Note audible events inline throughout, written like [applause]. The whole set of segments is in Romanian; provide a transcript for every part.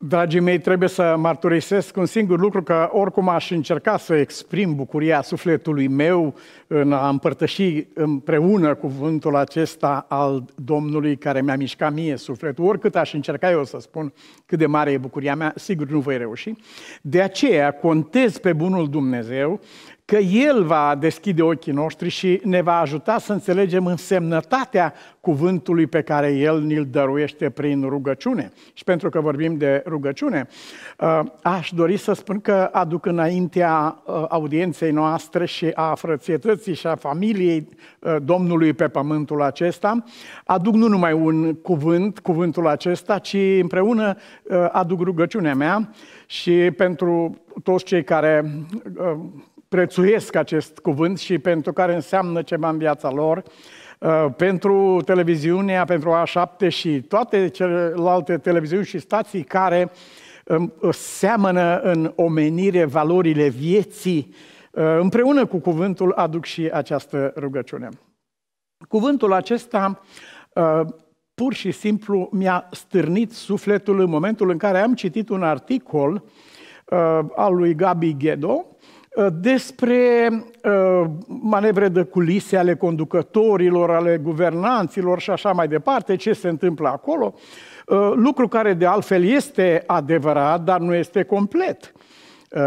Dragii mei, trebuie să mărturisesc un singur lucru, că oricum aș încerca să exprim bucuria sufletului meu în a împărtăși împreună cuvântul acesta al Domnului care mi-a mișcat mie sufletul, oricât aș încerca eu să spun cât de mare e bucuria mea, sigur nu voi reuși. De aceea contez pe bunul Dumnezeu că El va deschide ochii noștri și ne va ajuta să înțelegem însemnătatea cuvântului pe care El ni-l dăruiește prin rugăciune. Și pentru că vorbim de rugăciune, uh, aș dori să spun că aduc înaintea uh, audienței noastre și a frățietății și a familiei uh, Domnului pe pământul acesta, aduc nu numai un cuvânt, cuvântul acesta, ci împreună aduc rugăciunea mea și pentru toți cei care prețuiesc acest cuvânt și pentru care înseamnă ceva în viața lor, uh, pentru televiziunea, pentru A7 și toate celelalte televiziuni și stații care um, seamănă în omenire valorile vieții, uh, împreună cu cuvântul aduc și această rugăciune. Cuvântul acesta uh, pur și simplu mi-a stârnit sufletul în momentul în care am citit un articol al lui Gabi Ghedo, Uh, despre uh, manevre de culise ale conducătorilor, ale guvernanților și așa mai departe, ce se întâmplă acolo, uh, lucru care de altfel este adevărat, dar nu este complet.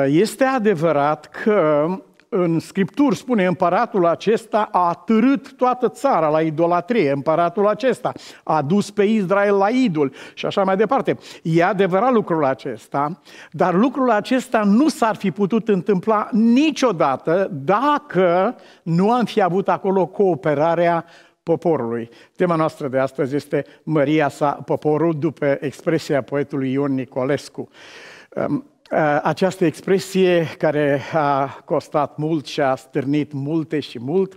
Este adevărat că în Scripturi spune împăratul acesta a târât toată țara la idolatrie, împăratul acesta a dus pe Israel la idol și așa mai departe. E adevărat lucrul acesta, dar lucrul acesta nu s-ar fi putut întâmpla niciodată dacă nu am fi avut acolo cooperarea poporului. Tema noastră de astăzi este Măria sa poporul, după expresia poetului Ion Nicolescu. Uh, această expresie care a costat mult și a stârnit multe și mult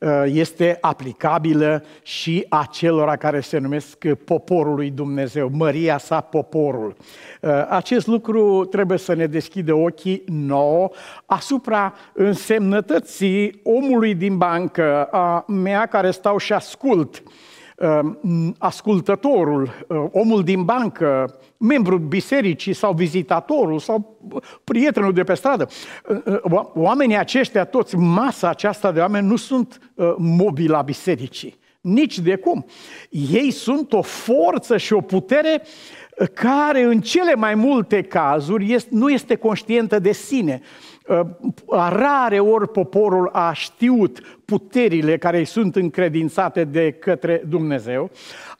uh, este aplicabilă și acelora care se numesc poporul lui Dumnezeu, măria sa poporul. Uh, acest lucru trebuie să ne deschidă ochii nouă asupra însemnătății omului din bancă, a mea care stau și ascult ascultătorul, omul din bancă, membru bisericii sau vizitatorul sau prietenul de pe stradă. Oamenii aceștia toți, masa aceasta de oameni nu sunt uh, mobila bisericii. Nici de cum. Ei sunt o forță și o putere uh, care în cele mai multe cazuri nu este conștientă de sine. Uh, rare ori poporul a știut puterile care îi sunt încredințate de către Dumnezeu.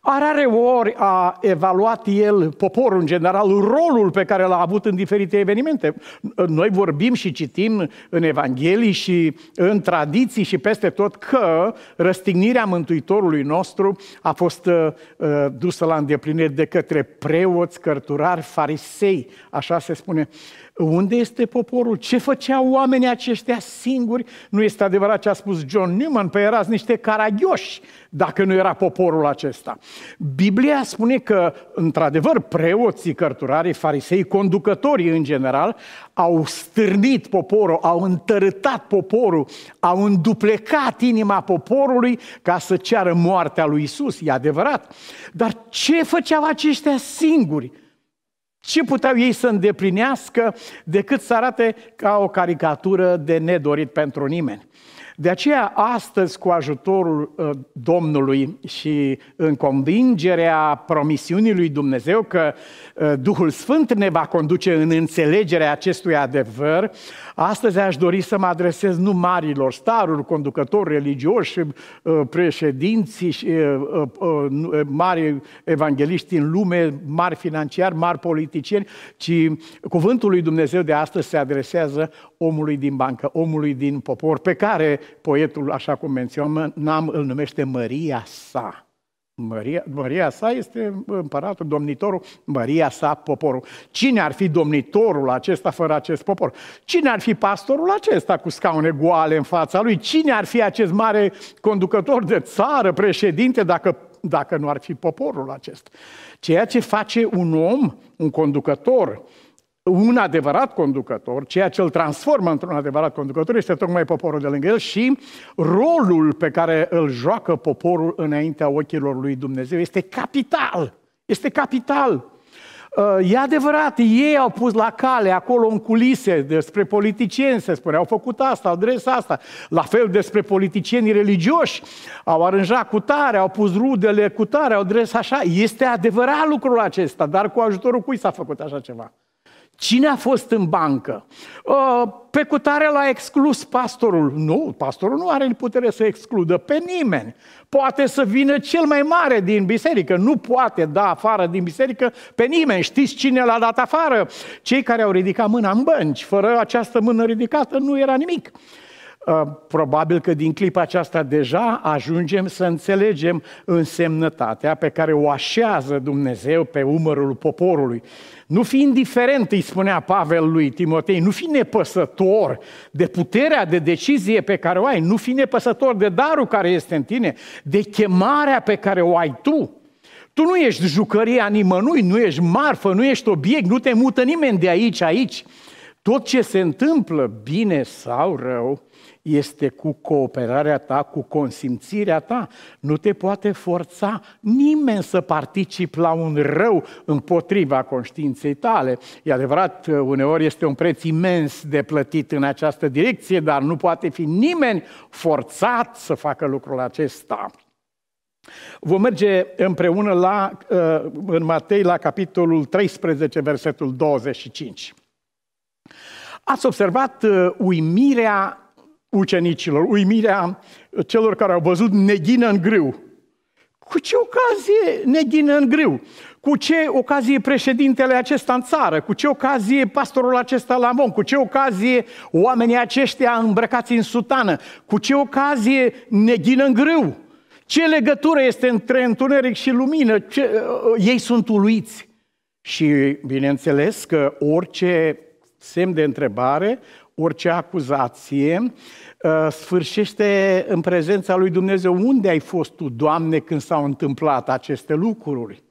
A rare ori a evaluat el, poporul în general, rolul pe care l-a avut în diferite evenimente. Noi vorbim și citim în Evanghelii și în tradiții și peste tot că răstignirea Mântuitorului nostru a fost uh, dusă la îndeplinire de către preoți, cărturari, farisei, așa se spune. Unde este poporul? Ce făceau oamenii aceștia singuri? Nu este adevărat ce a spus John Newman, pe erați niște caragioși dacă nu era poporul acesta. Biblia spune că, într-adevăr, preoții, cărturarii, farisei, conducătorii în general, au stârnit poporul, au întărâtat poporul, au înduplecat inima poporului ca să ceară moartea lui Isus. E adevărat. Dar ce făceau aceștia singuri? Ce puteau ei să îndeplinească decât să arate ca o caricatură de nedorit pentru nimeni? De aceea, astăzi, cu ajutorul uh, Domnului și în convingerea promisiunii lui Dumnezeu că uh, Duhul Sfânt ne va conduce în înțelegerea acestui adevăr, astăzi aș dori să mă adresez nu marilor staruri, conducători religioși, uh, președinții și mari evangeliști în lume, mari financiari, mari politicieni, ci cuvântul lui Dumnezeu de astăzi se adresează omului din bancă, omului din popor, pe care poetul, așa cum menționam, îl numește Maria sa. Maria, Maria sa este împăratul, domnitorul, Maria sa poporul. Cine ar fi domnitorul acesta fără acest popor? Cine ar fi pastorul acesta cu scaune goale în fața lui? Cine ar fi acest mare conducător de țară, președinte, dacă, dacă nu ar fi poporul acesta? Ceea ce face un om, un conducător, un adevărat conducător, ceea ce îl transformă într-un adevărat conducător este tocmai poporul de lângă el și rolul pe care îl joacă poporul înaintea ochilor lui Dumnezeu este capital. Este capital. Uh, e adevărat, ei au pus la cale acolo în culise despre politicieni, se spune, au făcut asta, au dres asta. La fel despre politicienii religioși, au aranjat cu tare, au pus rudele cu tare, au dres așa. Este adevărat lucrul acesta, dar cu ajutorul cui s-a făcut așa ceva? Cine a fost în bancă? Uh, pe cutare l-a exclus pastorul. Nu, pastorul nu are putere să excludă pe nimeni. Poate să vină cel mai mare din biserică. Nu poate da afară din biserică pe nimeni. Știți cine l-a dat afară? Cei care au ridicat mâna în bănci. Fără această mână ridicată nu era nimic. Uh, probabil că din clipa aceasta deja ajungem să înțelegem însemnătatea pe care o așează Dumnezeu pe umărul poporului. Nu fi indiferent, îi spunea Pavel lui Timotei, nu fi nepăsător de puterea de decizie pe care o ai, nu fi nepăsător de darul care este în tine, de chemarea pe care o ai tu. Tu nu ești jucăria nimănui, nu ești marfă, nu ești obiect, nu te mută nimeni de aici aici. Tot ce se întâmplă, bine sau rău, este cu cooperarea ta, cu consimțirea ta. Nu te poate forța nimeni să participi la un rău împotriva conștiinței tale. E adevărat, uneori este un preț imens de plătit în această direcție, dar nu poate fi nimeni forțat să facă lucrul acesta. Vom merge împreună la, uh, în Matei la capitolul 13, versetul 25. Ați observat uh, uimirea ucenicilor, uimirea celor care au văzut neghină în grâu. Cu ce ocazie neghină în grâu? Cu ce ocazie președintele acesta în țară? Cu ce ocazie pastorul acesta la Mon? Cu ce ocazie oamenii aceștia îmbrăcați în sutană? Cu ce ocazie neghină în grâu? Ce legătură este între întuneric și lumină? Ce, uh, ei sunt uluiți. Și bineînțeles că orice semn de întrebare, orice acuzație uh, sfârșește în prezența lui Dumnezeu. Unde ai fost tu, Doamne, când s-au întâmplat aceste lucruri?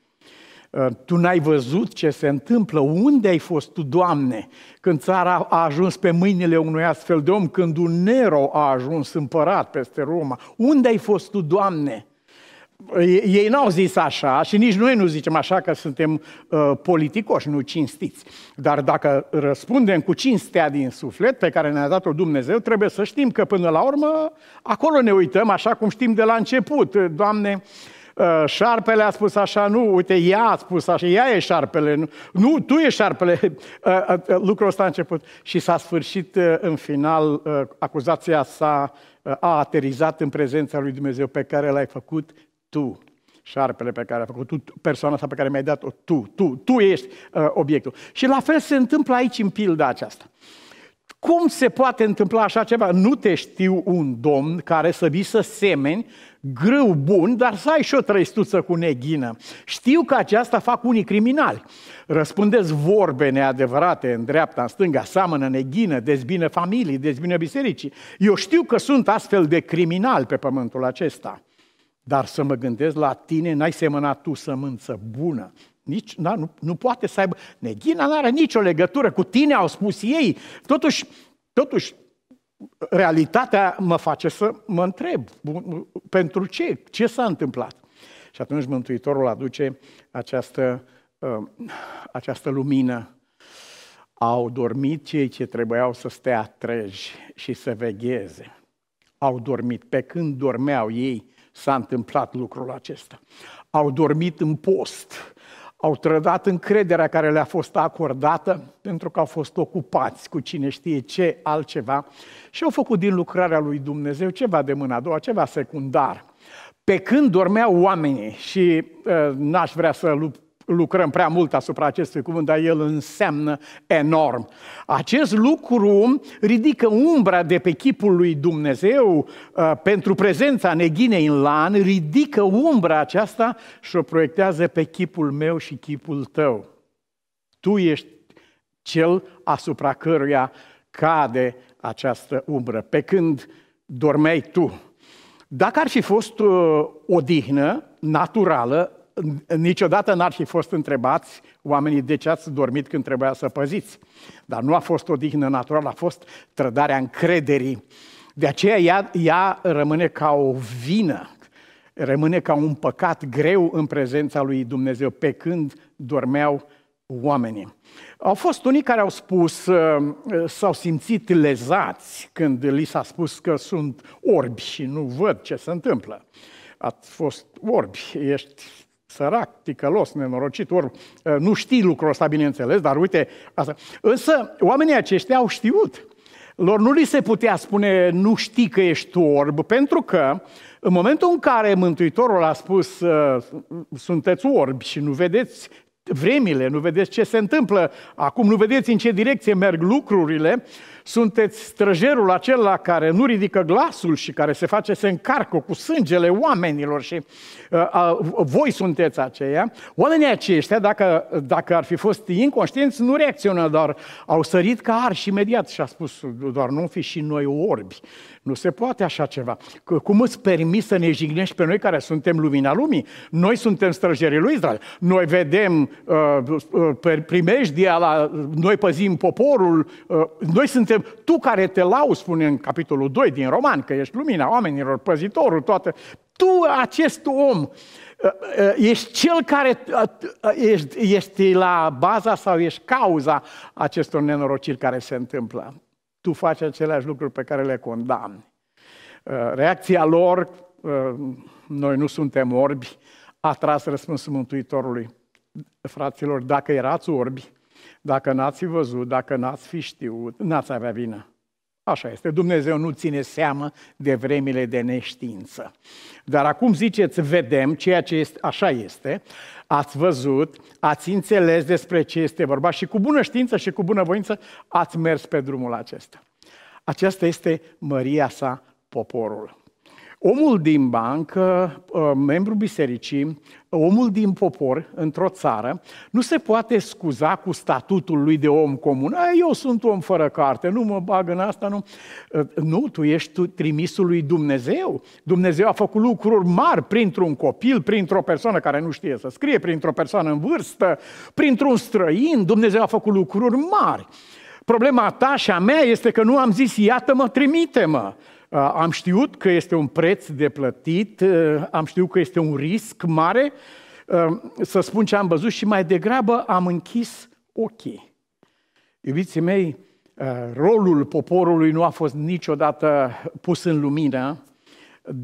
Uh, tu n-ai văzut ce se întâmplă? Unde ai fost tu, Doamne, când țara a ajuns pe mâinile unui astfel de om, când un Nero a ajuns împărat peste Roma? Unde ai fost tu, Doamne? Ei n-au zis așa și nici noi nu zicem așa că suntem uh, politicoși, nu cinstiți. Dar dacă răspundem cu cinstea din suflet pe care ne-a dat-o Dumnezeu, trebuie să știm că până la urmă acolo ne uităm așa cum știm de la început. Doamne, uh, șarpele a spus așa, nu, uite, ea a spus așa, ea e șarpele, nu, nu tu e șarpele. [laughs] Uh, uh, lucrul ăsta a început și s-a sfârșit uh, în final, uh, acuzația sa uh, a aterizat în prezența lui Dumnezeu pe care l-ai făcut tu, șarpele pe care a făcut, tu, persoana asta pe care mi-ai dat-o, tu, tu, tu ești uh, obiectul. Și la fel se întâmplă aici în pilda aceasta. Cum se poate întâmpla așa ceva? Nu te știu un domn care să vii să semeni grâu bun, dar să ai și o trăistuță cu neghină. Știu că aceasta fac unii criminali. Răspundeți vorbe neadevărate în dreapta, în stânga, seamănă neghină, dezbină familii, dezbină bisericii. Eu știu că sunt astfel de criminali pe pământul acesta. Dar să mă gândesc la tine, n-ai semănat tu sămânță bună. Nici, na, nu, nu poate să aibă... Neghina nu are nicio legătură cu tine, au spus ei. Totuși, totuși, realitatea mă face să mă întreb, pentru ce? Ce s-a întâmplat? Și atunci Mântuitorul aduce această, uh, această lumină. Au dormit cei ce trebuiau să stea treji și să vegheze. Au dormit. Pe când dormeau ei, s-a întâmplat lucrul acesta. Au dormit în post, au trădat încrederea care le-a fost acordată pentru că au fost ocupați cu cine știe ce altceva și au făcut din lucrarea lui Dumnezeu ceva de mâna a doua, ceva secundar. Pe când dormeau oamenii și uh, n-aș vrea să lucrăm prea mult asupra acestui cuvânt, dar el înseamnă enorm. Acest lucru ridică umbra de pe chipul lui Dumnezeu uh, pentru prezența neghinei în lan, ridică umbra aceasta și o proiectează pe chipul meu și chipul tău. Tu ești cel asupra căruia cade această umbră, pe când dormeai tu. Dacă ar fi fost uh, o dihnă naturală, niciodată n-ar fi fost întrebați oamenii de ce ați dormit când trebuia să păziți. Dar nu a fost o dihnă naturală, a fost trădarea încrederii. De aceea ea, ea rămâne ca o vină, rămâne ca un păcat greu în prezența lui Dumnezeu, pe când dormeau oamenii. Au fost unii care au spus, uh, s-au simțit lezați când li s-a spus că sunt orbi și nu văd ce se întâmplă. Ați fost orbi, ești sărac, ticălos, nenorocit, ori uh, nu știi lucrul ăsta, bineînțeles, dar uite asta. Însă, oamenii aceștia au știut. Lor nu li se putea spune, nu știi că ești orb, pentru că în momentul în care Mântuitorul a spus, uh, sunteți orbi și nu vedeți vremile, nu vedeți ce se întâmplă, acum nu vedeți în ce direcție merg lucrurile, sunteți străjerul acela care nu ridică glasul și care se face, se încarcă cu sângele oamenilor și uh, uh, voi sunteți aceia. Oamenii aceștia, dacă, dacă ar fi fost inconștienți, nu reacționează, doar au sărit ca arși imediat și a spus doar nu fi și noi orbi. Nu se poate așa ceva. Cum îți permis să ne jignești pe noi care suntem lumina lumii? Noi suntem străjerii lui Israel. Noi vedem uh, uh, primejdia, la, noi păzim poporul, uh, noi suntem, tu care te lau, spune în capitolul 2 din Roman, că ești lumina oamenilor, păzitorul, toate. Tu, acest om, uh, uh, ești cel care uh, ești, ești la baza sau ești cauza acestor nenorociri care se întâmplă tu faci aceleași lucruri pe care le condamni. Uh, reacția lor, uh, noi nu suntem orbi, a tras răspunsul Mântuitorului. Fraților, dacă erați orbi, dacă n-ați fi văzut, dacă n-ați fi știut, n-ați avea vină. Așa este, Dumnezeu nu ține seamă de vremile de neștiință. Dar acum ziceți, vedem ceea ce este, așa este, ați văzut, ați înțeles despre ce este vorba și cu bună știință și cu bună voință ați mers pe drumul acesta. Aceasta este măria sa poporul. Omul din bancă, uh, membru bisericii, omul din popor într-o țară, nu se poate scuza cu statutul lui de om comun. Eu sunt om fără carte, nu mă bag în asta, nu. Uh, nu, tu ești trimisul lui Dumnezeu. Dumnezeu a făcut lucruri mari printr-un copil, printr-o persoană care nu știe să scrie, printr-o persoană în vârstă, printr-un străin. Dumnezeu a făcut lucruri mari. Problema ta și a mea este că nu am zis, iată-mă, trimite-mă. Uh, am știut că este un preț de plătit, uh, am știut că este un risc mare uh, să spun ce am văzut și mai degrabă am închis ochii. Iubiții mei, rolul poporului nu a fost niciodată pus în lumină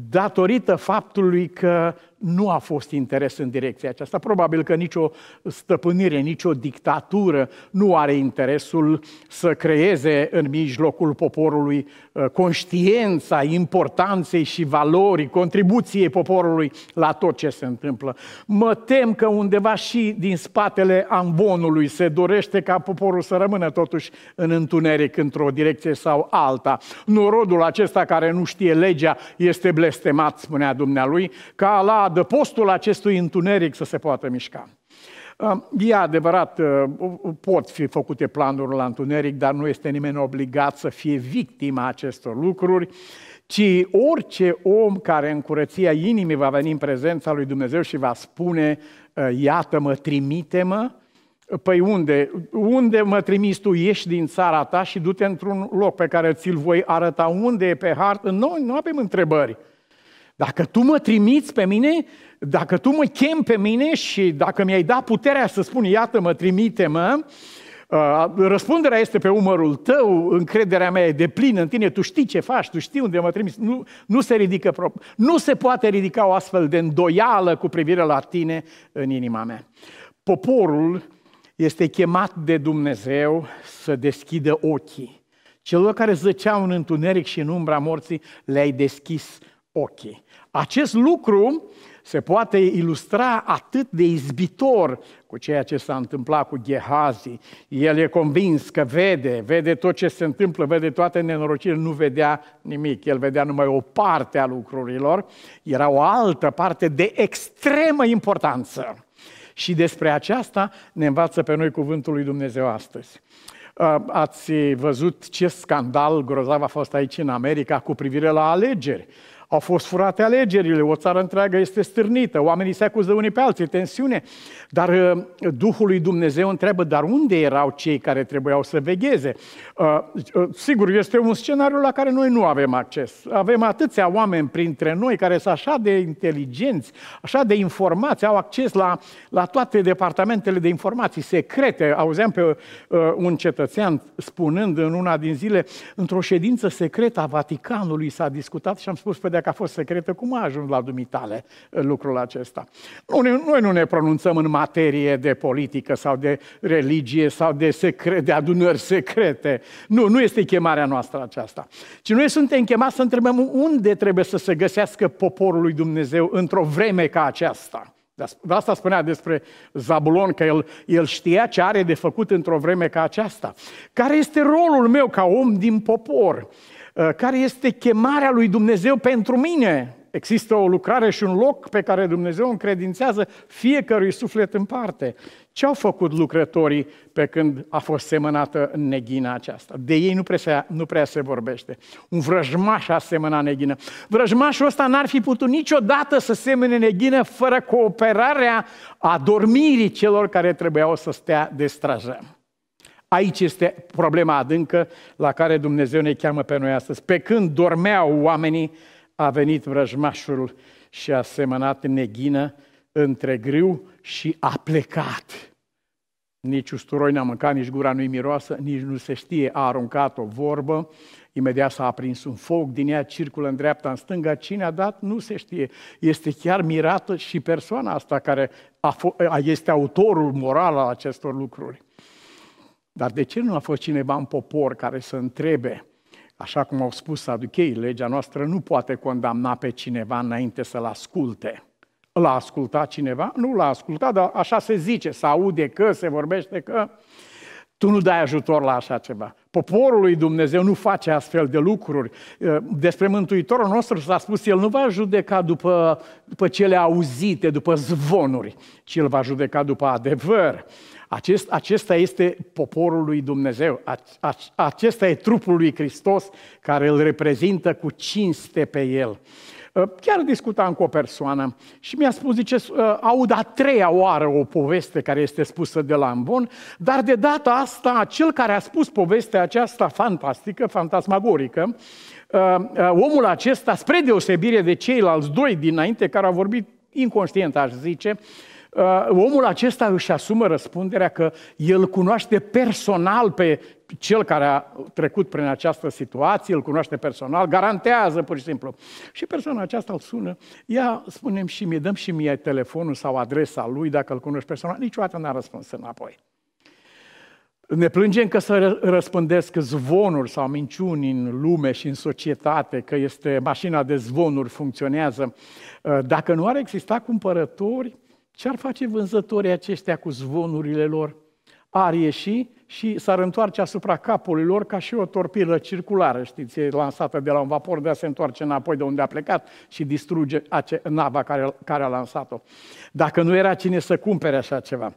datorită faptului că nu a fost interes în direcția aceasta. Probabil că nicio stăpânire, nicio dictatură nu are interesul să creeze în mijlocul poporului uh, conștiența importanței și valorii, contribuției poporului la tot ce se întâmplă. Mă tem că undeva și din spatele ambonului se dorește ca poporul să rămână totuși în întuneric într-o direcție sau alta. Norodul acesta care nu știe legea este blestemat, spunea dumnealui, ca la adăpostul acestui întuneric să se poată mișca. E adevărat, uh, pot fi făcute planuri la întuneric, dar nu este nimeni obligat să fie victima acestor lucruri, ci orice om care în curăția inimii va veni în prezența lui Dumnezeu și va spune, uh, iată-mă, trimite-mă, Păi unde? Unde mă trimis tu? Ieși din țara ta și du-te într-un loc pe care ți-l voi arăta. Unde e pe hartă? Noi nu avem întrebări. Dacă tu mă trimiți pe mine, dacă tu mă chem pe mine și dacă mi-ai dat puterea să spun, iată, mă trimite-mă, uh, răspunderea este pe umărul tău, încrederea mea e de plină în tine, tu știi ce faci, tu știi unde mă trimiți. Nu, nu se ridică, nu se poate ridica o astfel de îndoială cu privire la tine în inima mea. Poporul este chemat de Dumnezeu să deschidă ochii. Celor care zăceau în întuneric și în umbra morții, le-ai deschis ochii. Acest lucru se poate ilustra atât de izbitor cu ceea ce s-a întâmplat cu Gehazi. El e convins că vede, vede tot ce se întâmplă, vede toate nenorocirile, nu vedea nimic. El vedea numai o parte a lucrurilor, era o altă parte de extremă importanță. Și despre aceasta ne învață pe noi cuvântul lui Dumnezeu astăzi. Ați văzut ce scandal grozav a fost aici în America cu privire la alegeri Au fost furate alegerile, o țară întreagă este stârnită, oamenii se acuză unii pe alții, tensiune. Dar uh, Duhul lui Dumnezeu întreabă, dar unde erau cei care trebuiau să vegheze? Uh, uh, sigur, este un scenariu la care noi nu avem acces. Avem atâția oameni printre noi care sunt așa de inteligenți, așa de informați, au acces la, la toate departamentele de informații secrete. Auzeam pe un cetățean spunând în una din zile, într-o ședință secretă a Vaticanului s-a discutat și am spus, pe dacă a fost secretă, cum a ajuns la dumitale lucrul acesta? Noi nu ne pronunțăm în materie de politică sau de religie sau de, secret, de adunări secrete. Nu, nu este chemarea noastră aceasta. Ci noi suntem chemați să întrebăm unde trebuie să se găsească poporul lui Dumnezeu într-o vreme ca aceasta. De asta spunea despre Zabulon, că el, el știa ce are de făcut într-o vreme ca aceasta. Care este rolul meu ca om din popor? Care este chemarea lui Dumnezeu pentru mine? Există o lucrare și un loc pe care Dumnezeu încredințează fiecărui suflet în parte. Ce au făcut lucrătorii pe când a fost semănată neghina aceasta? De ei nu prea, nu prea se vorbește. Un vrăjmaș a semănat neghină. Vrăjmașul ăsta n-ar fi putut niciodată să semene neghină fără cooperarea adormirii celor care trebuiau să stea de strajă. Aici este problema adâncă la care Dumnezeu ne cheamă pe noi astăzi. Pe când dormeau oamenii, a venit vrăjmașul și a semănat neghină între grâu și a plecat. Nici usturoi n-a mâncat, nici gura nu-i miroasă, nici nu se știe, a aruncat o vorbă, imediat s-a aprins un foc, din ea circulă în dreapta, în stânga, cine a dat, nu se știe. Este chiar mirată și persoana asta care a este autorul moral al acestor lucruri. Dar de ce nu a fost cineva în popor care să întrebe Așa cum au spus saduchei, legea noastră nu poate condamna pe cineva înainte să-l asculte. L-a ascultat cineva? Nu l-a ascultat, dar așa se zice, se aude că, se vorbește că. Tu nu dai ajutor la așa ceva. Poporul lui Dumnezeu nu face astfel de lucruri. Despre Mântuitorul nostru s-a spus, El nu va judeca după, după cele auzite, după zvonuri, ci El va judeca după adevăr. Acest, acesta este poporul lui Dumnezeu, acesta e trupul lui Hristos care îl reprezintă cu cinste pe el. Uh, chiar discutam cu o persoană și mi-a spus, zice, uh, aud a treia oară o poveste care este spusă de la Ambon, dar de data asta, cel care a spus povestea aceasta fantastică, fantasmagorică, uh, omul acesta, spre deosebire de ceilalți doi dinainte care au vorbit inconștient, aș zice, Uh, omul acesta își asumă răspunderea că el cunoaște personal pe cel care a trecut prin această situație, îl cunoaște personal, garantează pur și simplu. Și persoana aceasta îl sună, ia, spunem și mie, dăm și mie telefonul sau adresa lui dacă îl cunoști personal, niciodată n-a răspuns înapoi. Ne plângem că să răspândesc zvonuri sau minciuni în lume și în societate, că este mașina de zvonuri funcționează. Uh, dacă nu ar exista cumpărători, ce ar face vânzătorii aceștia cu zvonurile lor? Ar ieși și s-ar întoarce asupra capului lor ca și o torpilă circulară, știți, e lansată de la un vapor, de a se întoarce înapoi de unde a plecat și distruge ace- nava care, care a lansat-o. Dacă nu era cine să cumpere așa ceva.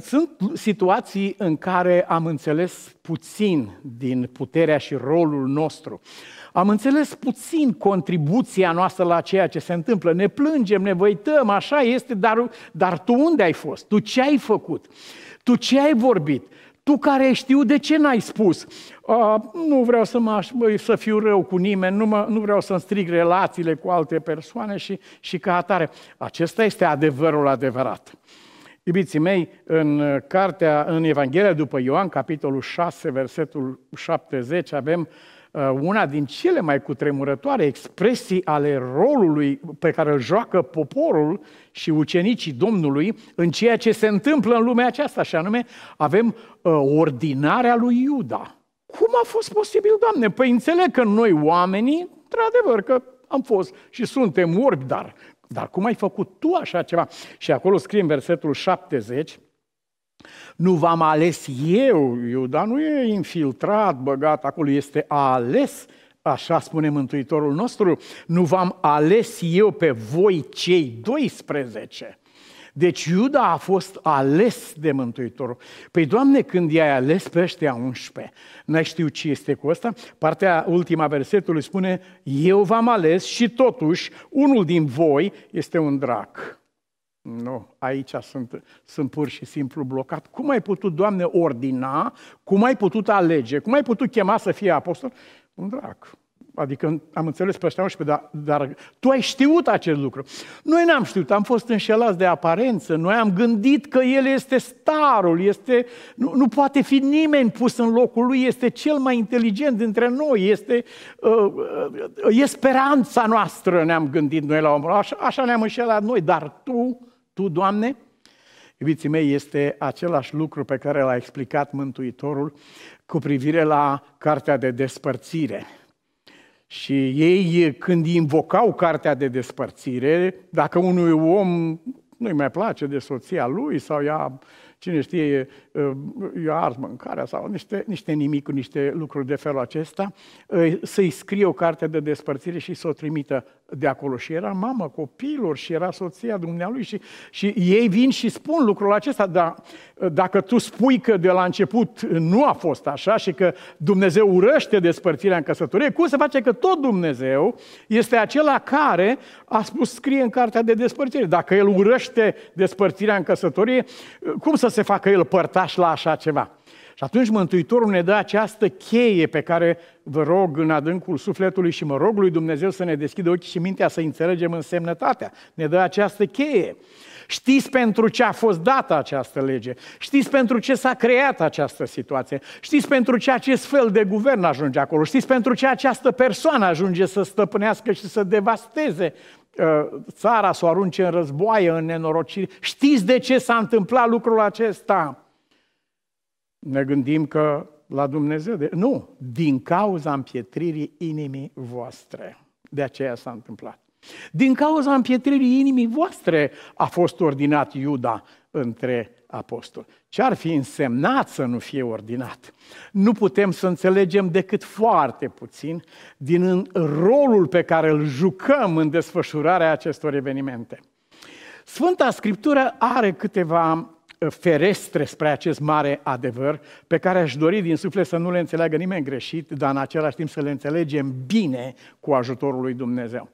Sunt situații în care am înțeles puțin din puterea și rolul nostru. Am înțeles puțin contribuția noastră la ceea ce se întâmplă. Ne plângem, ne văităm, așa este, dar, dar tu unde ai fost? Tu ce ai făcut? Tu ce ai vorbit? Tu care știu, de ce n-ai spus? Uh, nu vreau să, mă, să fiu rău cu nimeni, nu, mă, nu vreau să-mi strig relațiile cu alte persoane și, și ca atare. Acesta este adevărul adevărat. Iubiții mei, în cartea, în Evanghelia după Ioan, capitolul 6, versetul 70, avem uh, una din cele mai cutremurătoare expresii ale rolului pe care îl joacă poporul și ucenicii Domnului în ceea ce se întâmplă în lumea aceasta, și anume avem uh, ordinarea lui Iuda. Cum a fost posibil, Doamne? Păi înțeleg că noi oamenii, într-adevăr că am fost și suntem orbi, dar dar cum ai făcut tu așa ceva? Și acolo scrie în versetul 70, nu v-am ales eu, Iuda nu e infiltrat, băgat, acolo este ales, așa spune Mântuitorul nostru, nu v-am ales eu pe voi cei 12. Deci Iuda a fost ales de Mântuitorul. Păi, Doamne, când i-ai ales pe ăștia 11, n-ai știu ce este cu ăsta? Partea ultima versetului spune, eu v-am ales și totuși unul din voi este un drac. Nu, aici sunt, sunt pur și simplu blocat. Cum ai putut, Doamne, ordina? Cum ai putut alege? Cum ai putut chema să fie apostol? Un drac. Adică am înțeles pe ăștia 11, dar, dar tu ai știut acest lucru. Noi n-am știut, am fost înșelați de aparență, noi am gândit că el este starul, este, nu, nu poate fi nimeni pus în locul lui, este cel mai inteligent dintre noi, este uh, uh, e speranța noastră, ne-am gândit noi la omul, așa, așa ne-am înșelat noi, dar tu, tu, Doamne, Iubiții mei, este același lucru pe care l-a explicat Mântuitorul cu privire la cartea de despărțire. Și ei, când invocau cartea de despărțire, dacă unui om nu-i mai place de soția lui sau ea cine știe, eu ars mâncarea sau niște, niște nimic, niște lucruri de felul acesta, să-i scrie o carte de despărțire și să o trimită de acolo. Și era mama copilor și era soția dumnealui și, și ei vin și spun lucrul acesta, dar dacă tu spui că de la început nu a fost așa și că Dumnezeu urăște despărțirea în căsătorie, cum se face că tot Dumnezeu este acela care a spus scrie în cartea de despărțire? Dacă El urăște despărțirea în căsătorie, cum să se facă El părtaș la așa ceva? Și atunci Mântuitorul ne dă această cheie pe care vă rog în adâncul sufletului și mă rog lui Dumnezeu să ne deschidă ochii și mintea să înțelegem însemnătatea. Ne dă această cheie. Știți pentru ce a fost dată această lege. Știți pentru ce s-a creat această situație. Știți pentru ce acest fel de guvern ajunge acolo. Știți pentru ce această persoană ajunge să stăpânească și să devasteze uh, țara, să o arunce în războaie, în nenorocire. Știți de ce s-a întâmplat lucrul acesta? Ne gândim că la Dumnezeu. De... Nu, din cauza împietririi inimii voastre. De aceea s-a întâmplat. Din cauza împietririi inimii voastre a fost ordinat Iuda între apostoli. Ce ar fi însemnat să nu fie ordinat? Nu putem să înțelegem decât foarte puțin din rolul pe care îl jucăm în desfășurarea acestor evenimente. Sfânta Scriptură are câteva ferestre spre acest mare adevăr, pe care aș dori din suflet să nu le înțeleagă nimeni greșit, dar în același timp să le înțelegem bine cu ajutorul lui Dumnezeu.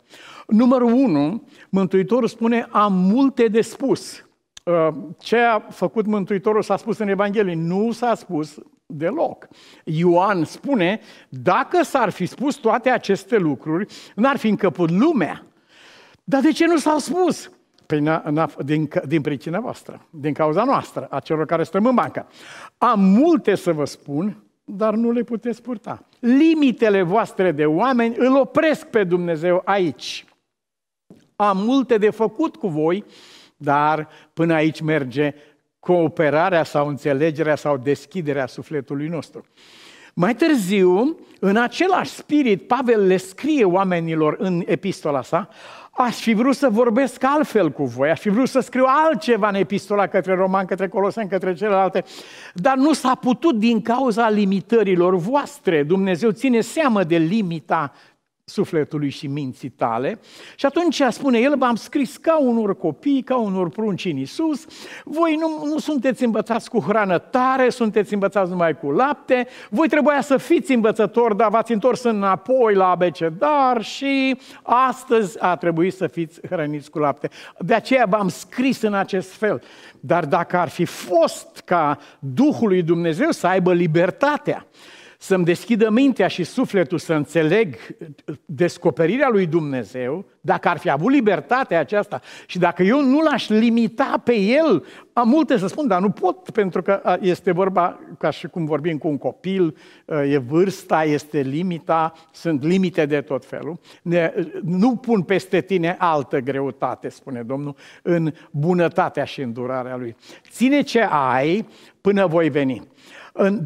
Numărul 1, Mântuitorul spune, am multe de spus. Uh, ce a făcut Mântuitorul s-a spus în Evanghelie, nu s-a spus deloc. Ioan spune, dacă s-ar fi spus toate aceste lucruri, n-ar fi încăput lumea. Dar de ce nu s-au spus? Păi din, din pricina voastră, din cauza noastră, a celor care stăm în bancă. Am multe să vă spun, dar nu le puteți purta. Limitele voastre de oameni îl opresc pe Dumnezeu aici. Am multe de făcut cu voi, dar până aici merge cooperarea sau înțelegerea sau deschiderea sufletului nostru. Mai târziu, în același spirit, Pavel le scrie oamenilor în epistola sa, Aș fi vrut să vorbesc altfel cu voi, aș fi vrut să scriu altceva în epistola către roman, către coloseni, către celelalte, dar nu s-a putut din cauza limitărilor voastre. Dumnezeu ține seamă de limita sufletului și minții tale. Și atunci spune el, v-am scris ca unor copii, ca unor prunci în Iisus, voi nu, nu sunteți învățați cu hrană tare, sunteți învățați numai cu lapte, voi trebuia să fiți învățători, dar v-ați întors înapoi la abecedar și astăzi a trebuit să fiți hrăniți cu lapte. De aceea v-am scris în acest fel. Dar dacă ar fi fost ca Duhul lui Dumnezeu să aibă libertatea, să-mi deschidă mintea și sufletul să înțeleg descoperirea lui Dumnezeu, dacă ar fi avut libertatea aceasta și dacă eu nu l-aș limita pe el, am multe să spun, dar nu pot, pentru că este vorba, ca și cum vorbim cu un copil, e vârsta, este limita, sunt limite de tot felul. Ne, nu pun peste tine altă greutate, spune Domnul, în bunătatea și îndurarea lui. Ține ce ai până voi veni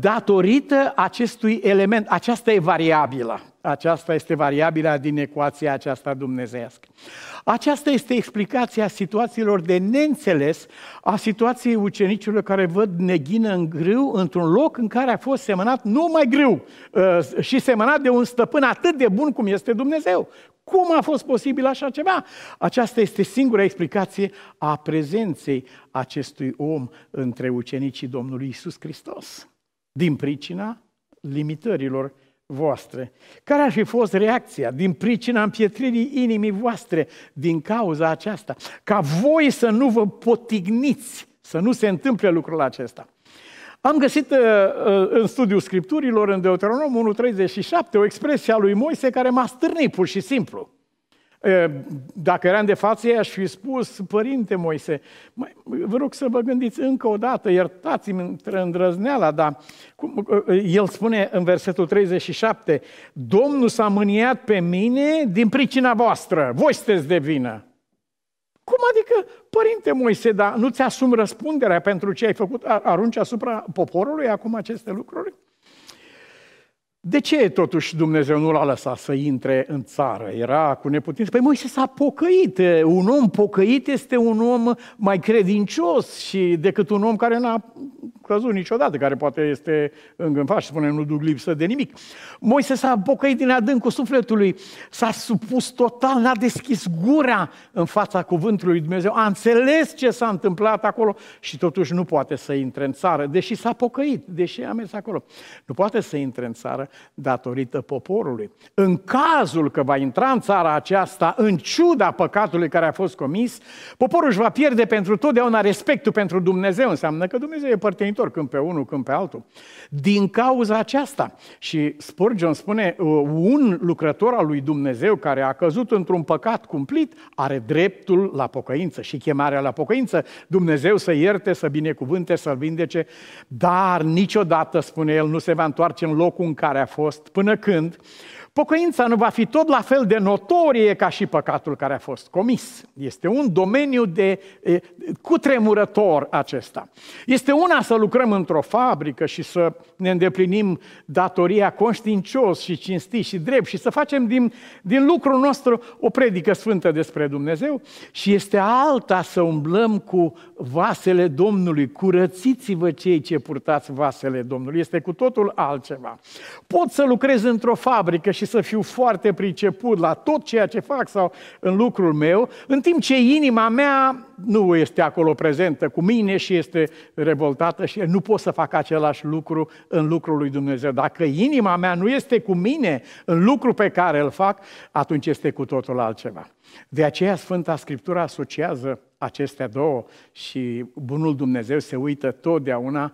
datorită acestui element, aceasta e variabilă. Aceasta este variabila din ecuația aceasta dumnezeiască. Aceasta este explicația situațiilor de neînțeles, a situației ucenicilor care văd neghină în grâu într-un loc în care a fost semănat numai grâu uh, și semănat de un stăpân atât de bun cum este Dumnezeu. Cum a fost posibil așa ceva? Aceasta este singura explicație a prezenței acestui om între ucenicii Domnului Isus Hristos. Din pricina limitărilor voastre. Care ar fi fost reacția din pricina împietririi inimii voastre din cauza aceasta? Ca voi să nu vă potigniți, să nu se întâmple lucrul acesta. Am găsit uh, uh, în studiul Scripturilor, în Deuteronom 1.37, o expresie a lui Moise care m-a stârnit pur și simplu. Dacă eram de față, aș fi spus, Părinte Moise, vă rog să vă gândiți încă o dată, iertați-mi între îndrăzneala, dar cum, el spune în versetul 37, Domnul s-a mâniat pe mine din pricina voastră, voi sunteți de vină. Cum adică, Părinte Moise, dar nu ți asumi răspunderea pentru ce ai făcut, arunci asupra poporului acum aceste lucruri? De ce totuși Dumnezeu nu l-a lăsat să intre în țară? Era cu neputință. Păi Moise s-a pocăit. Un om pocăit este un om mai credincios și decât un om care n-a căzut niciodată, care poate este îngânfat și spune nu duc lipsă de nimic. Moise s-a pocăit din adâncul sufletului, s-a supus total, n-a deschis gura în fața cuvântului lui Dumnezeu, a înțeles ce s-a întâmplat acolo și totuși nu poate să intre în țară, deși s-a pocăit, deși a mers acolo. Nu poate să intre în țară datorită poporului. În cazul că va intra în țara aceasta, în ciuda păcatului care a fost comis, poporul își va pierde pentru totdeauna respectul pentru Dumnezeu. Înseamnă că Dumnezeu e părtenitor când pe unul, când pe altul. Din cauza aceasta, și Spurgeon spune, uh, un lucrător al lui Dumnezeu care a căzut într-un păcat cumplit, are dreptul la pocăință și chemarea la pocăință. Dumnezeu să ierte, să binecuvânte, să-l vindece, dar niciodată, spune el, nu se va întoarce în locul în care a fost, până când Pocăința nu va fi tot la fel de notorie ca și păcatul care a fost comis. Este un domeniu de e, cutremurător acesta. Este una să lucrăm într-o fabrică și să ne îndeplinim datoria conștiincios și cinstit și drept și să facem din, din lucrul nostru o predică sfântă despre Dumnezeu și este alta să umblăm cu vasele Domnului. Curățiți-vă cei ce purtați vasele Domnului. Este cu totul altceva. Pot să lucrez într-o fabrică și să fiu foarte priceput la tot ceea ce fac sau în lucrul meu, în timp ce inima mea nu este acolo prezentă cu mine și este revoltată și nu pot să fac același lucru în lucrul lui Dumnezeu. Dacă inima mea nu este cu mine în lucru pe care îl fac, atunci este cu totul altceva. De aceea Sfânta Scriptură asociază acestea două și Bunul Dumnezeu se uită totdeauna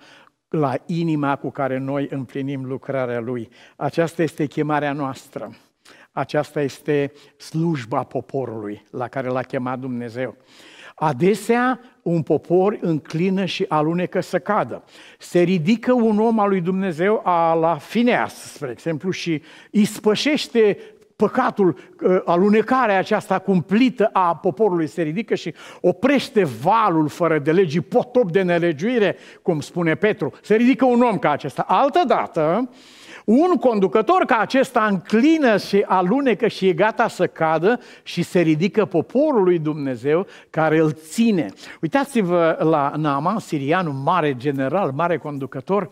la inima cu care noi împlinim lucrarea Lui. Aceasta este chemarea noastră. Aceasta este slujba poporului la care l-a chemat Dumnezeu. Adesea un popor înclină și alunecă să cadă. Se ridică un om al lui Dumnezeu, a la Fineas, spre exemplu, și îi spășește păcatul, ă, alunecarea aceasta cumplită a poporului se ridică și oprește valul fără de legii, potop de nelegiuire, cum spune Petru. Se ridică un om ca acesta. Altă dată, un conducător ca acesta înclină și alunecă și e gata să cadă și se ridică poporul lui Dumnezeu care îl ține. Uitați-vă la Naaman, sirianul, mare general, mare conducător,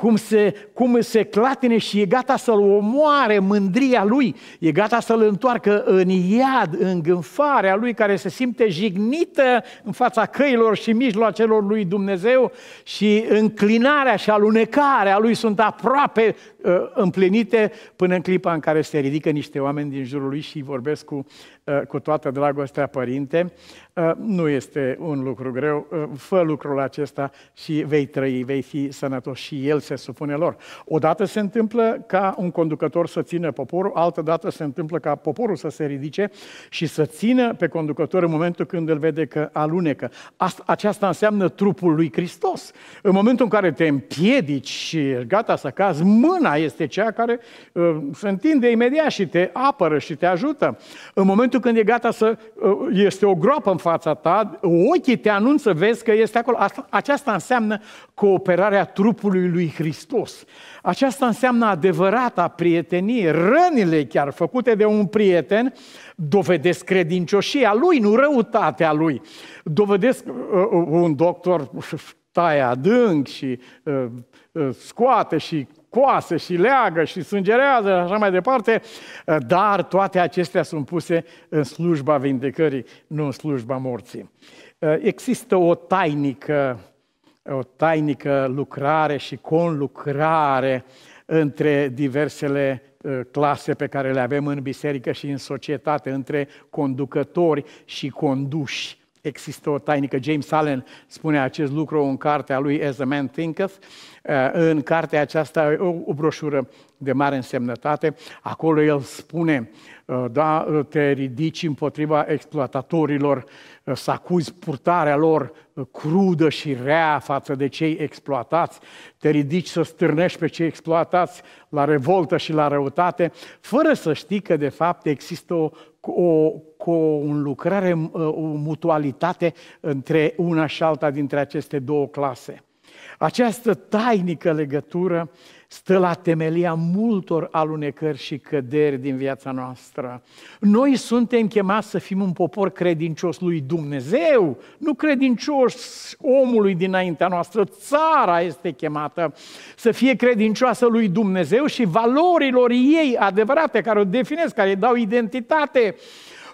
cum se, cum se clatine și e gata să-l omoare mândria lui, e gata să-l întoarcă în iad, în gânfarea lui care se simte jignită în fața căilor și mijloacelor lui Dumnezeu și înclinarea și alunecarea lui sunt aproape Uh, împlinite până în clipa în care se ridică niște oameni din jurul lui și vorbesc cu, uh, cu toată dragostea părinte. Uh, nu este un lucru greu, fă lucrul acesta și vei trăi, vei fi sănătos și el se supune lor. Odată se întâmplă ca un conducător să țină poporul, altă dată se întâmplă ca poporul să se ridice și să țină pe conducător în momentul când îl vede că alunecă. Asta, aceasta înseamnă trupul lui Hristos. În momentul în care te împiedici și gata să cazi, mâna este cea care uh, se întinde imediat și te apără și te ajută. În momentul când e gata să uh, este o groapă în fața ta, ochii te anunță, vezi că este acolo. Asta, aceasta înseamnă cooperarea trupului lui Hristos. Aceasta înseamnă adevărata prietenie. Rănile chiar făcute de un prieten dovedesc credincioșia lui, nu răutatea lui. Dovedesc uh, uh un doctor taie adânc și uh, uh, scoate și coase și leagă și sângerează și așa mai departe, dar toate acestea sunt puse în slujba vindecării, nu în slujba morții. Există o tainică, o tainică lucrare și conlucrare între diversele uh, clase pe care le avem în biserică și în societate, între conducători și conduși. Există o tainică. James Allen spune acest lucru în cartea lui As a Man Thinketh. Uh, în cartea aceasta, o, o broșură de mare însemnătate, acolo el spune, uh, da, te ridici împotriva exploatatorilor, să acuzi purtarea lor crudă și rea față de cei exploatați, te ridici să stârnești pe cei exploatați la revoltă și la răutate, fără să știi că de fapt există o, o, o, o lucrare, o mutualitate între una și alta dintre aceste două clase. Această tainică legătură stă la temelia multor alunecări și căderi din viața noastră. Noi suntem chemați să fim un popor credincios lui Dumnezeu, nu credincios omului dinaintea noastră. Țara este chemată să fie credincioasă lui Dumnezeu și valorilor ei adevărate, care o definesc, care îi dau identitate.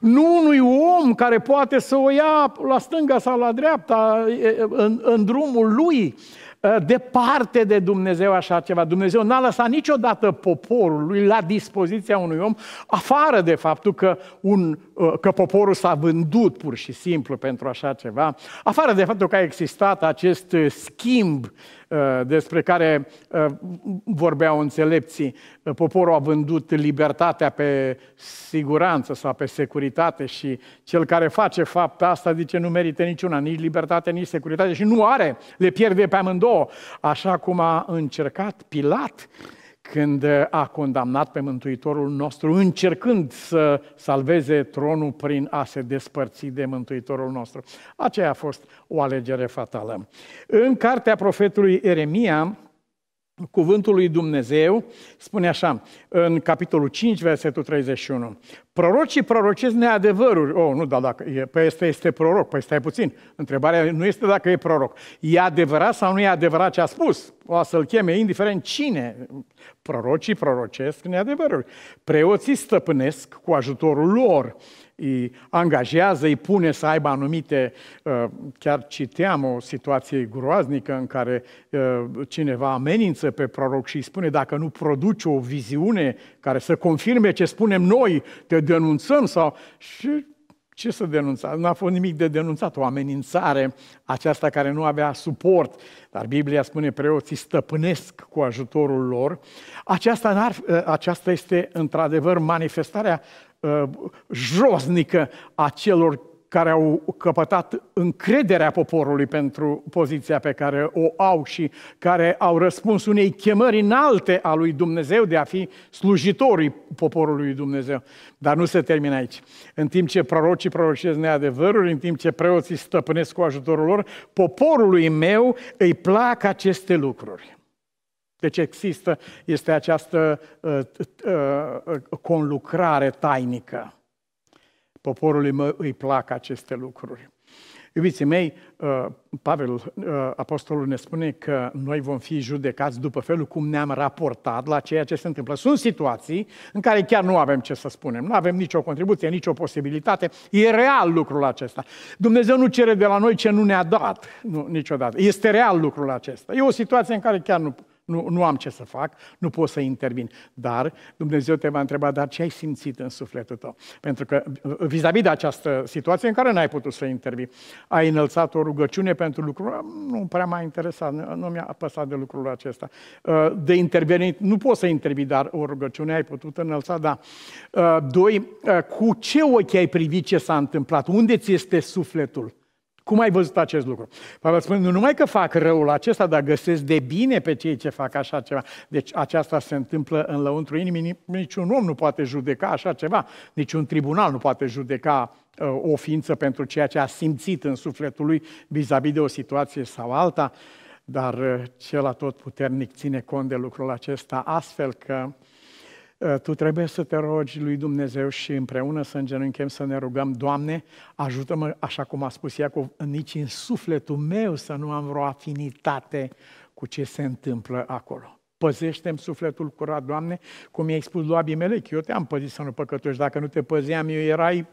Nu unui om care poate să o ia la stânga sau la dreapta în, în drumul lui, Ă, departe de Dumnezeu așa ceva. Dumnezeu n-a lăsat niciodată poporul lui la dispoziția unui om, afară de faptul că, un, ă, că poporul s-a vândut pur și simplu pentru așa ceva, afară de faptul că a existat acest schimb Uh, despre care uh, vorbeau înțelepții. Uh, poporul a vândut libertatea pe siguranță sau pe securitate și cel care face fapta asta zice nu merită niciuna, nici libertate, nici securitate și nu are, le pierde pe amândouă. Așa cum a încercat Pilat când a condamnat pe Mântuitorul nostru, încercând să salveze tronul prin a se despărți de Mântuitorul nostru. Aceea a fost o alegere fatală. În cartea profetului Eremia, Cuvântul lui Dumnezeu spune așa, în capitolul 5, versetul 31. Prorocii prorocesc neadevăruri. Oh, nu, dar dacă e, păi este, este proroc, păi stai puțin. Întrebarea nu este dacă e proroc. E adevărat sau nu e adevărat ce a spus? O să-l cheme, indiferent cine. Prorocii prorocesc neadevăruri. Preoții stăpânesc cu ajutorul lor îi angajează, îi pune să aibă anumite, uh, chiar citeam o situație groaznică în care uh, cineva amenință pe proroc și îi spune dacă nu produci o viziune care să confirme ce spunem noi, te denunțăm sau... Și ce să denunța? Nu a fost nimic de denunțat, o amenințare aceasta care nu avea suport, dar Biblia spune preoții stăpânesc cu ajutorul lor. Aceasta, uh, aceasta este într-adevăr manifestarea Uh, josnică a celor care au căpătat încrederea poporului pentru poziția pe care o au și care au răspuns unei chemări înalte a lui Dumnezeu de a fi slujitorii poporului lui Dumnezeu. Dar nu se termină aici. În timp ce prorocii prorocesc neadevăruri, în timp ce preoții stăpânesc cu ajutorul lor, poporului meu îi plac aceste lucruri. Deci există, este această uh, uh, conlucrare tainică. Poporului meu îi plac aceste lucruri. Iubiții mei, uh, Pavel, uh, apostolul, ne spune că noi vom fi judecați după felul cum ne-am raportat la ceea ce se întâmplă. Sunt situații în care chiar nu avem ce să spunem, nu avem nicio contribuție, nicio posibilitate. E real lucrul acesta. Dumnezeu nu cere de la noi ce nu ne-a dat nu, niciodată. Este real lucrul acesta. E o situație în care chiar nu nu, nu am ce să fac, nu pot să intervin. Dar Dumnezeu te va întreba, dar ce ai simțit în sufletul tău? Pentru că vis-a-vis de această situație în care n-ai putut să intervii, ai înălțat o rugăciune pentru lucrul, nu prea m-a interesat, nu mi-a păsat de lucrul acesta. Uh, de intervenit, nu poți să intervii, dar o rugăciune ai putut înălța, da. Uh, doi, uh, cu ce ochi ai privit ce s-a întâmplat? Unde ți este sufletul? Cum ai văzut acest lucru? Pavel spune, nu numai că fac răul acesta, dar găsesc de bine pe cei ce fac așa ceva. Deci aceasta se întâmplă în lăuntru inimii. Niciun om nu poate judeca așa ceva. Niciun tribunal nu poate judeca uh, o ființă pentru ceea ce a simțit în sufletul lui vis-a-vis de o situație sau alta. Dar uh, cel atotputernic ține cont de lucrul acesta astfel că Ă, tu trebuie să te rogi lui Dumnezeu și împreună să îngenunchem să ne rugăm, Doamne, ajută-mă, așa cum a spus Iacov, nici în sufletul meu să nu am vreo afinitate cu ce se întâmplă acolo. Păzește-mi sufletul curat, Doamne, cum i-ai spus lui Abimelech, eu te-am păzit să nu păcătoși, dacă nu te păzeam eu, erai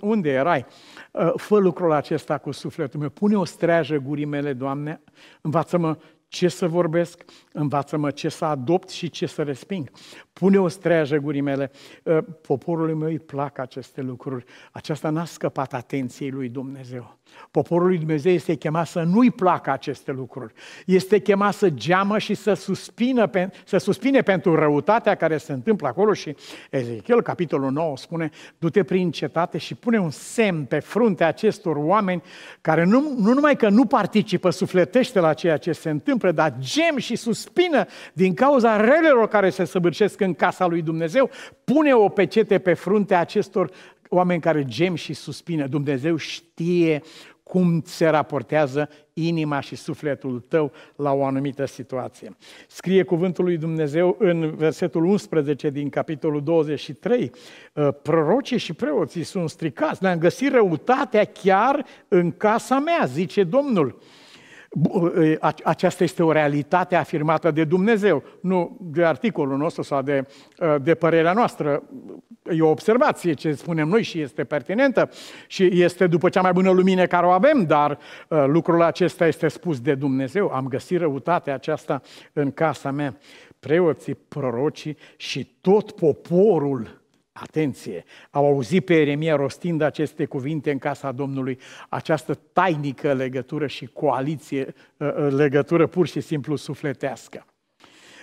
unde erai? Uh, fă lucrul acesta cu sufletul meu, pune o streajă gurii mele, Doamne, învață-mă ce să vorbesc, învață-mă ce să adopt și ce să resping. Pune o streajă gurii mele. Ă, poporului meu îi plac aceste lucruri. Aceasta n-a scăpat atenției lui Dumnezeu. Poporul lui Dumnezeu este chemat să nu-i placă aceste lucruri. Este chemat să geamă și să, suspină, să suspine pentru răutatea care se întâmplă acolo și Ezechiel, capitolul 9, spune du-te prin cetate și pune un semn pe fruntea acestor oameni care nu, nu numai că nu participă, sufletește la ceea ce se întâmplă, dar gem și suspină din cauza relelor care se săvârșesc în casa lui Dumnezeu, pune o pecete pe fruntea acestor oameni care gem și suspină. Dumnezeu știe cum se raportează inima și sufletul tău la o anumită situație. Scrie cuvântul lui Dumnezeu în versetul 11 din capitolul 23. Ă, prorocii și preoții sunt stricați, le-am găsit răutatea chiar în casa mea, zice Domnul. Aceasta este o realitate afirmată de Dumnezeu, nu de articolul nostru sau de, de părerea noastră. E o observație ce spunem noi și este pertinentă și este după cea mai bună lumină care o avem, dar lucrul acesta este spus de Dumnezeu. Am găsit răutatea aceasta în casa mea. Preoții, prorocii și tot poporul Atenție! Au auzit pe Eremia rostind aceste cuvinte în casa Domnului, această tainică legătură și coaliție, ă, ă, legătură pur și simplu sufletească.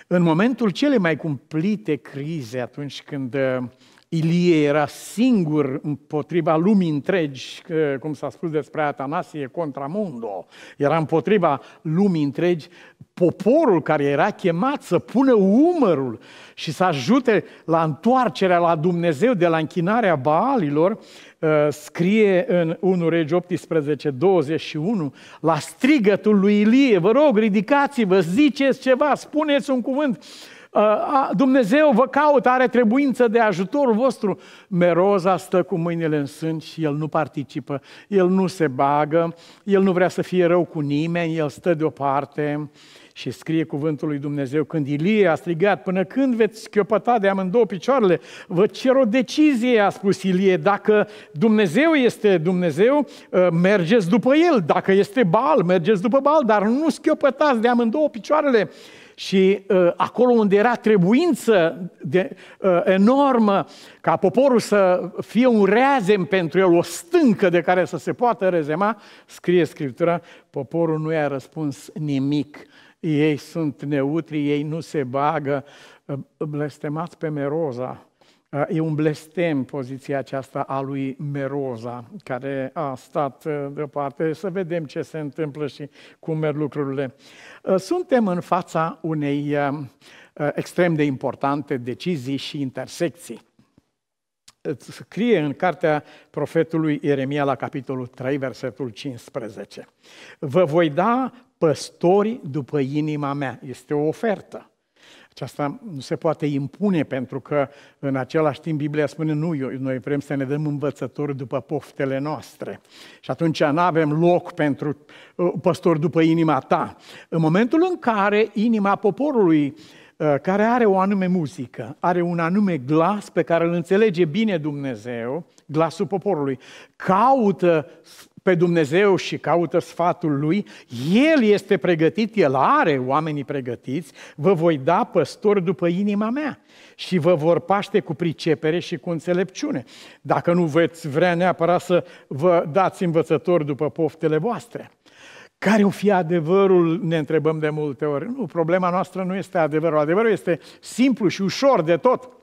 În momentul cele mai cumplite crize, atunci când ă, Ilie era singur împotriva lumii întregi, cum s-a spus despre Atanasie, contra mundo. Era împotriva lumii întregi. Poporul care era chemat să pună umărul și să ajute la întoarcerea la Dumnezeu de la închinarea Baalilor, uh, scrie în 1 Regi 18, 21, la strigătul lui Ilie, vă rog, ridicați-vă, ziceți ceva, spuneți un cuvânt, Dumnezeu vă caută, are trebuință de ajutorul vostru. Meroza stă cu mâinile în sân și el nu participă, el nu se bagă, el nu vrea să fie rău cu nimeni, el stă deoparte și scrie cuvântul lui Dumnezeu, când Ilie a strigat, până când veți schiopăta de amândouă picioarele, vă cer o decizie, a spus Ilie, dacă Dumnezeu este Dumnezeu, ă, mergeți după El, dacă este Bal, mergeți după Bal, dar nu schiopătați de amândouă picioarele. Și uh, acolo unde era trebuință de, uh, enormă ca poporul să fie un reazem pentru el, o stâncă de care să se poată rezema, scrie Scriptura, poporul nu i-a răspuns nimic. Ei sunt neutri, ei nu se bagă, uh, blestemați pe Meroza, Uh, e un blestem poziția aceasta a lui Meroza, care a stat uh, deoparte să vedem ce se întâmplă și cum merg lucrurile. Uh, suntem în fața unei extrem de importante decizii și intersecții. Scrie în cartea profetului Ieremia la capitolul 3, versetul 15. Vă voi da păstori după inima mea. Este o ofertă. Aceasta nu se poate impune pentru că în același timp Biblia spune nu, noi vrem să ne dăm învățători după poftele noastre. Și atunci nu avem loc pentru uh, păstori după inima ta. În momentul în care inima poporului uh, care are o anume muzică, are un anume glas pe care îl înțelege bine Dumnezeu, glasul poporului, caută pe Dumnezeu și caută sfatul lui, El este pregătit, El are oamenii pregătiți, vă voi da păstori după inima mea și vă vor paște cu pricepere și cu înțelepciune. Dacă nu veți vrea neapărat să vă dați învățători după poftele voastre. Care o fi adevărul, ne întrebăm de multe ori. Nu, problema noastră nu este adevărul. Adevărul este simplu și ușor de tot.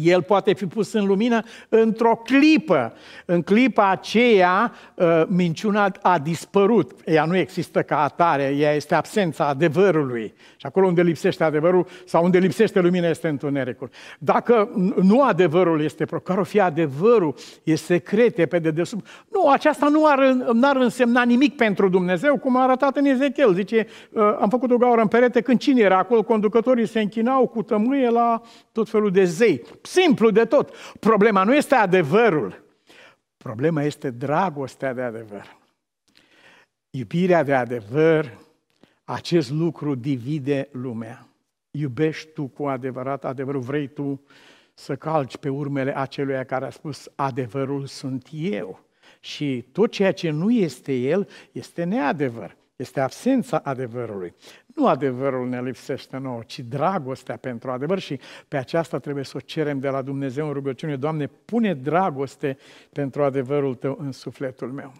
El poate fi pus în lumină într-o clipă. În clipa aceea, uh, minciuna a dispărut. Ea nu există ca atare, ea este absența adevărului. Și acolo unde lipsește adevărul sau unde lipsește lumina este întunericul. Dacă nu adevărul este, care o fi adevărul, e secret, e pe dedesubt. Nu, aceasta nu ar, n-ar însemna nimic pentru Dumnezeu, cum a arătat în Ezechiel. Zice, uh, am făcut o gaură în perete când cine era acolo? Conducătorii se închinau cu tămâie la tot felul de zei. Simplu de tot. Problema nu este adevărul. Problema este dragostea de adevăr. Iubirea de adevăr, acest lucru divide lumea. iubești tu cu adevărat adevărul, vrei tu să calci pe urmele acelui care a spus adevărul sunt eu. Și tot ceea ce nu este el este neadevăr. Este absența adevărului. Nu adevărul ne lipsește nouă, ci dragostea pentru adevăr și pe aceasta trebuie să o cerem de la Dumnezeu în rugăciune. Doamne, pune dragoste pentru adevărul Tău în sufletul meu.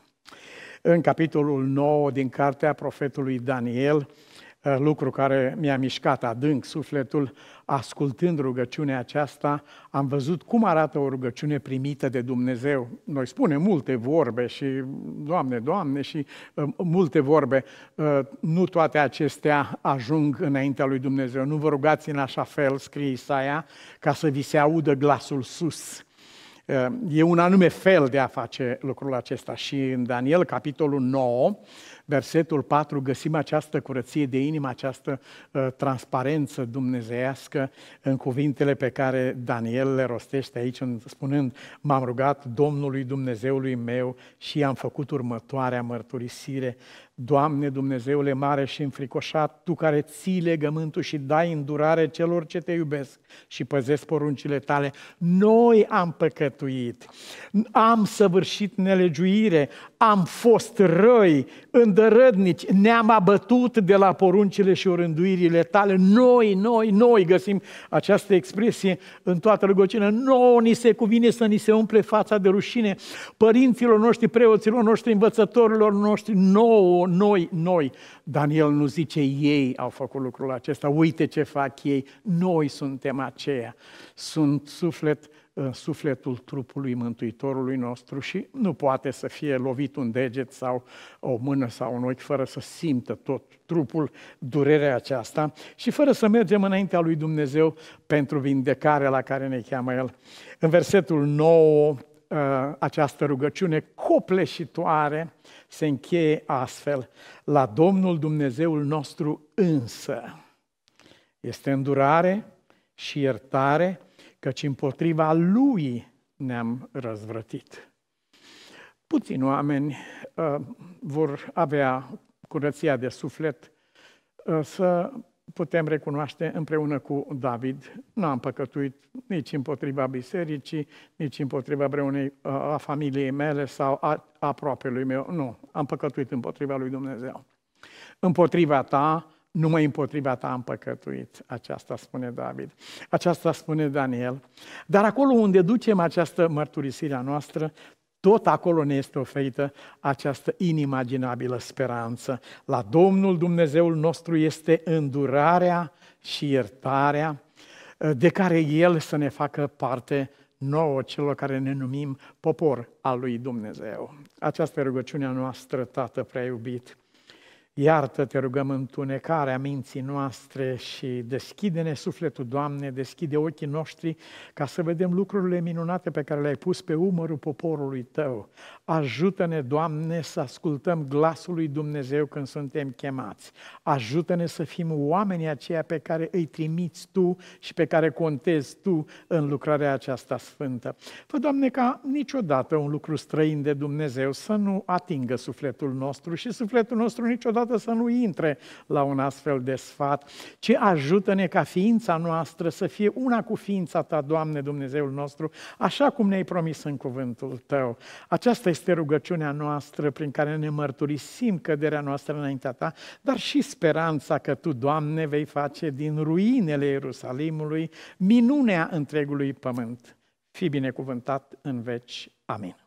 În capitolul 9 din cartea profetului Daniel, Eh, lucru care mi-a mișcat adânc sufletul, ascultând rugăciunea aceasta, am văzut cum arată o rugăciune primită de Dumnezeu. Noi spunem multe vorbe și Doamne, Doamne și uh, multe vorbe. Uh, nu toate acestea ajung înaintea lui Dumnezeu. Nu vă rugați în așa fel, scrie Isaia, ca să vi se audă glasul sus. Uh, e un anume fel de a face lucrul acesta. Și în Daniel, capitolul 9, versetul 4 găsim această curăție de inimă, această uh, transparență dumnezeiască în cuvintele pe care Daniel le rostește aici, spunând, m-am rugat Domnului Dumnezeului meu și am făcut următoarea mărturisire. Doamne Dumnezeule mare și înfricoșat, Tu care ții legământul și dai îndurare celor ce te iubesc și păzesc poruncile tale, noi am păcătuit, am săvârșit nelegiuire, am fost răi, îndărădnici, ne-am abătut de la poruncile și orânduirile tale. Noi, noi, noi găsim această expresie în toată rugăciunea. Nouă ni se cuvine să ni se umple fața de rușine părinților noștri, preoților noștri, învățătorilor noștri, nouă, noi, noi. Daniel nu zice ei au făcut lucrul acesta, uite ce fac ei, noi suntem aceia. Sunt suflet în sufletul trupului Mântuitorului nostru și nu poate să fie lovit un deget sau o mână sau un ochi fără să simtă tot trupul durerea aceasta și fără să mergem înaintea lui Dumnezeu pentru vindecarea la care ne cheamă El. În versetul 9, uh, această rugăciune copleșitoare se încheie astfel. La Domnul Dumnezeul nostru însă este îndurare și iertare căci împotriva lui ne-am răzvrătit. Puțini oameni uh, vor avea curăția de suflet uh, să putem recunoaște împreună cu David. Nu am păcătuit nici împotriva bisericii, nici împotriva vreunei uh, a familiei mele sau a aproapelui meu. Nu, am păcătuit împotriva lui Dumnezeu. Împotriva ta numai împotriva ta am păcătuit. Aceasta spune David. Aceasta spune Daniel. Dar acolo unde ducem această mărturisire a noastră, tot acolo ne este oferită această inimaginabilă speranță. La Domnul Dumnezeul nostru este îndurarea și iertarea de care El să ne facă parte nouă celor care ne numim popor al lui Dumnezeu. Această rugăciune a noastră, Tată prea iubit, Iartă, te rugăm, întunecarea minții noastre și deschide-ne sufletul, Doamne, deschide ochii noștri ca să vedem lucrurile minunate pe care le-ai pus pe umărul poporului Tău. Ajută-ne, Doamne, să ascultăm glasul lui Dumnezeu când suntem chemați. Ajută-ne să fim oamenii aceia pe care îi trimiți Tu și pe care contezi Tu în lucrarea aceasta sfântă. Fă, Doamne, ca niciodată un lucru străin de Dumnezeu să nu atingă sufletul nostru și sufletul nostru niciodată niciodată să nu intre la un astfel de sfat, ci ajută-ne ca ființa noastră să fie una cu ființa Ta, Doamne Dumnezeul nostru, așa cum ne-ai promis în cuvântul Tău. Aceasta este rugăciunea noastră prin care ne mărturisim căderea noastră înaintea Ta, dar și speranța că Tu, Doamne, vei face din ruinele Ierusalimului minunea întregului pământ. Fii binecuvântat în veci. Amin.